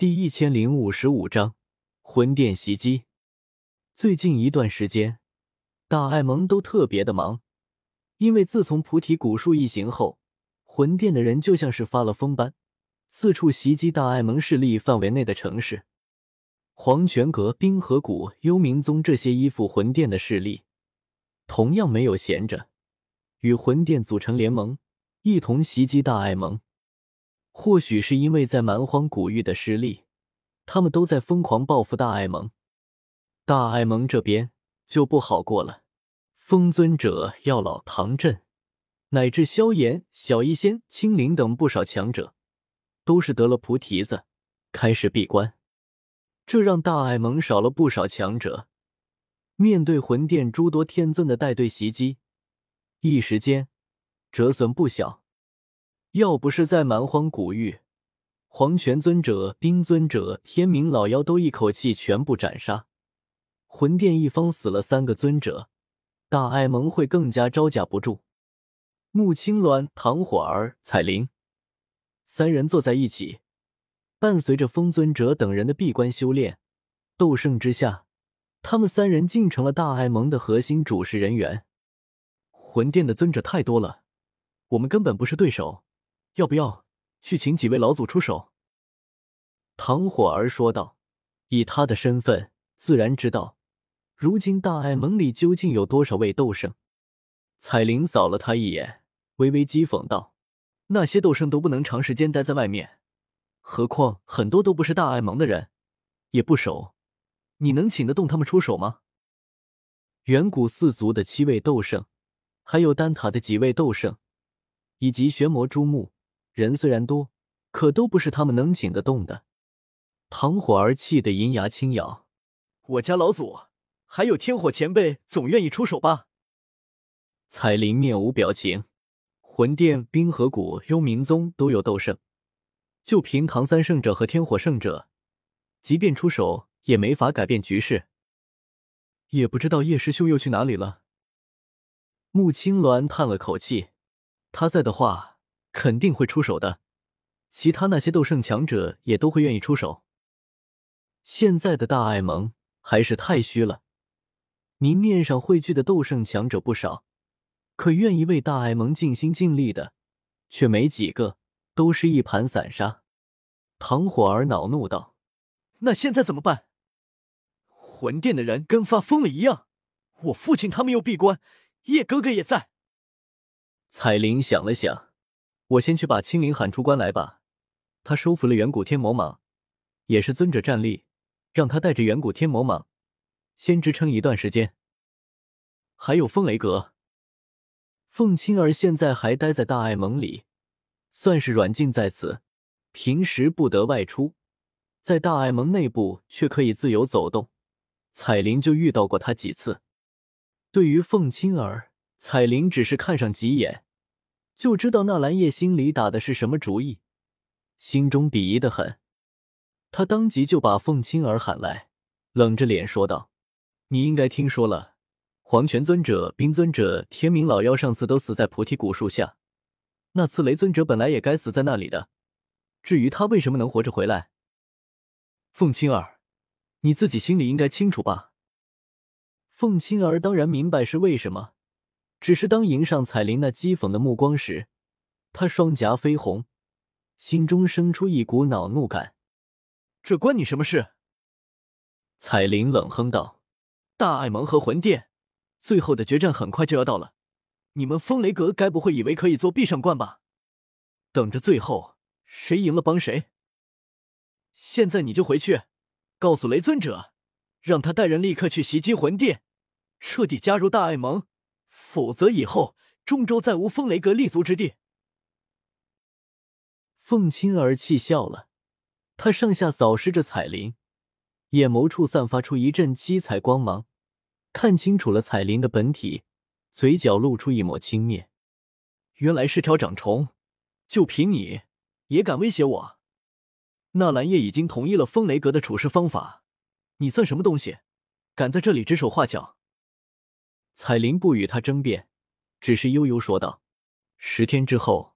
第一千零五十五章魂殿袭击。最近一段时间，大爱盟都特别的忙，因为自从菩提古树一行后，魂殿的人就像是发了疯般，四处袭击大爱盟势力范围内的城市。黄泉阁、冰河谷、幽冥宗这些依附魂殿的势力，同样没有闲着，与魂殿组成联盟，一同袭击大爱盟。或许是因为在蛮荒古域的失利，他们都在疯狂报复大爱盟。大爱盟这边就不好过了，风尊者、药老、唐镇，乃至萧炎、小医仙、青灵等不少强者，都是得了菩提子，开始闭关。这让大爱盟少了不少强者。面对魂殿诸多天尊的带队袭击，一时间折损不小。要不是在蛮荒古域，黄泉尊者、冰尊者、天明老妖都一口气全部斩杀，魂殿一方死了三个尊者，大爱盟会更加招架不住。穆青鸾、唐火儿、彩铃三人坐在一起，伴随着风尊者等人的闭关修炼，斗圣之下，他们三人竟成了大爱盟的核心主事人员。魂殿的尊者太多了，我们根本不是对手。要不要去请几位老祖出手？唐火儿说道。以他的身份，自然知道如今大爱盟里究竟有多少位斗圣。彩铃扫了他一眼，微微讥讽道：“那些斗圣都不能长时间待在外面，何况很多都不是大爱盟的人，也不熟。你能请得动他们出手吗？”远古四族的七位斗圣，还有丹塔的几位斗圣，以及玄魔朱木。人虽然多，可都不是他们能请得动的。唐火儿气得银牙轻咬：“我家老祖还有天火前辈，总愿意出手吧？”彩铃面无表情。魂殿、冰河谷、幽冥宗都有斗圣，就凭唐三圣者和天火圣者，即便出手也没法改变局势。也不知道叶师兄又去哪里了。穆青鸾叹了口气：“他在的话。”肯定会出手的，其他那些斗圣强者也都会愿意出手。现在的大爱盟还是太虚了，明面上汇聚的斗圣强者不少，可愿意为大爱盟尽心尽力的却没几个，都是一盘散沙。唐火儿恼怒道：“那现在怎么办？魂殿的人跟发疯了一样，我父亲他们又闭关，叶哥哥也在。”彩铃想了想。我先去把青灵喊出关来吧，他收服了远古天魔蟒，也是尊者战力，让他带着远古天魔蟒先支撑一段时间。还有风雷阁，凤青儿现在还待在大爱盟里，算是软禁在此，平时不得外出，在大爱盟内部却可以自由走动。彩铃就遇到过他几次，对于凤青儿，彩铃只是看上几眼。就知道纳兰叶心里打的是什么主意，心中鄙夷的很。他当即就把凤青儿喊来，冷着脸说道：“你应该听说了，黄泉尊者、冰尊者、天明老妖上次都死在菩提古树下，那次雷尊者本来也该死在那里的。至于他为什么能活着回来，凤青儿，你自己心里应该清楚吧？”凤青儿当然明白是为什么。只是当迎上彩铃那讥讽的目光时，他双颊绯红，心中生出一股恼怒感。这关你什么事？彩铃冷哼道：“大爱盟和魂殿，最后的决战很快就要到了，你们风雷阁该不会以为可以做壁上观吧？等着最后谁赢了帮谁。现在你就回去，告诉雷尊者，让他带人立刻去袭击魂殿，彻底加入大爱盟。”否则，以后中州再无风雷阁立足之地。凤青儿气笑了，她上下扫视着彩铃，眼眸处散发出一阵七彩光芒，看清楚了彩铃的本体，嘴角露出一抹轻蔑：“原来是条长虫，就凭你也敢威胁我？纳兰叶已经同意了风雷阁的处事方法，你算什么东西，敢在这里指手画脚？”彩铃不与他争辩，只是悠悠说道：“十天之后，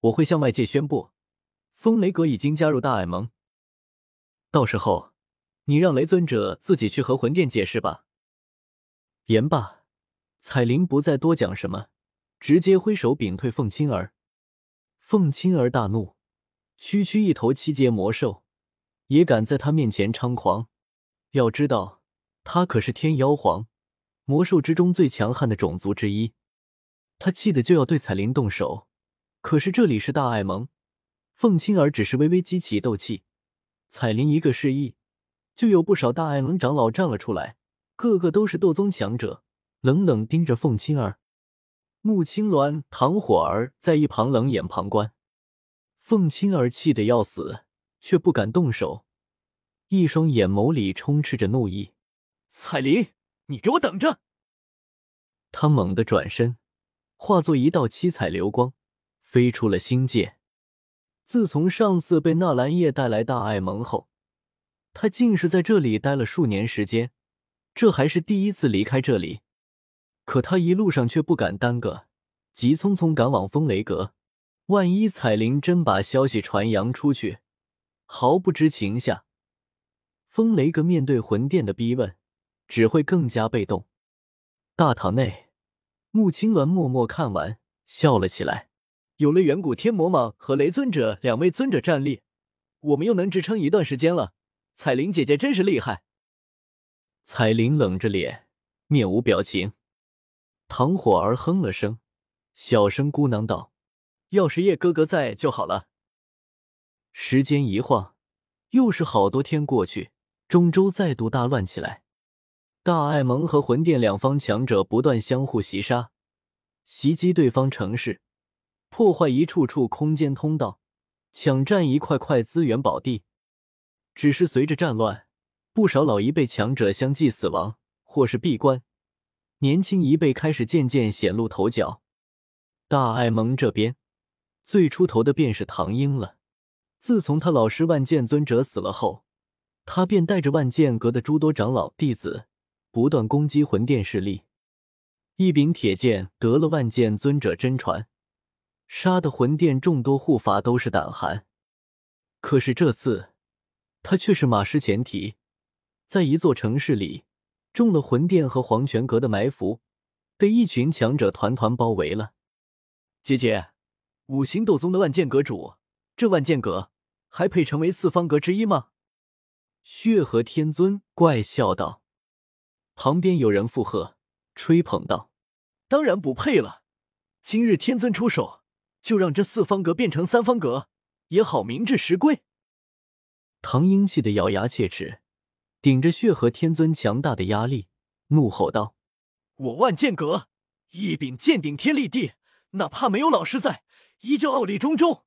我会向外界宣布，风雷阁已经加入大爱盟。”到时候你让雷尊者自己去和魂殿解释吧。言罢，彩铃不再多讲什么，直接挥手屏退凤青儿。凤青儿大怒，区区一头七阶魔兽，也敢在他面前猖狂？要知道，他可是天妖皇，魔兽之中最强悍的种族之一。他气得就要对彩铃动手，可是这里是大爱盟，凤青儿只是微微激起斗气，彩铃一个示意，就有不少大爱盟长老站了出来。个个都是斗宗强者，冷冷盯着凤青儿。穆青鸾、唐火儿在一旁冷眼旁观。凤青儿气得要死，却不敢动手，一双眼眸里充斥着怒意。彩铃，你给我等着！他猛地转身，化作一道七彩流光，飞出了星界。自从上次被纳兰叶带来大爱盟后，他竟是在这里待了数年时间。这还是第一次离开这里，可他一路上却不敢耽搁，急匆匆赶往风雷阁。万一彩铃真把消息传扬出去，毫不知情下，风雷阁面对魂殿的逼问，只会更加被动。大堂内，穆青鸾默默看完，笑了起来。有了远古天魔蟒和雷尊者两位尊者战力，我们又能支撑一段时间了。彩铃姐姐真是厉害。彩铃冷着脸，面无表情。唐火儿哼了声，小声咕囔道：“要是叶哥哥在就好了。”时间一晃，又是好多天过去，中州再度大乱起来。大爱盟和魂殿两方强者不断相互袭杀，袭击对方城市，破坏一处处空间通道，抢占一块块资源宝地。只是随着战乱。不少老一辈强者相继死亡，或是闭关，年轻一辈开始渐渐显露头角。大爱盟这边最出头的便是唐英了。自从他老师万剑尊者死了后，他便带着万剑阁的诸多长老弟子，不断攻击魂殿势力。一柄铁剑得了万剑尊者真传，杀的魂殿众多护法都是胆寒。可是这次，他却是马失前蹄。在一座城市里，中了魂殿和黄泉阁的埋伏，被一群强者团团包围了。姐姐，五行斗宗的万剑阁主，这万剑阁还配成为四方阁之一吗？血河天尊怪笑道。旁边有人附和，吹捧道：“当然不配了。今日天尊出手，就让这四方阁变成三方阁，也好名至实归。”唐英气得咬牙切齿。顶着血河天尊强大的压力，怒吼道：“我万剑阁一柄剑顶天立地，哪怕没有老师在，依旧傲立中州。”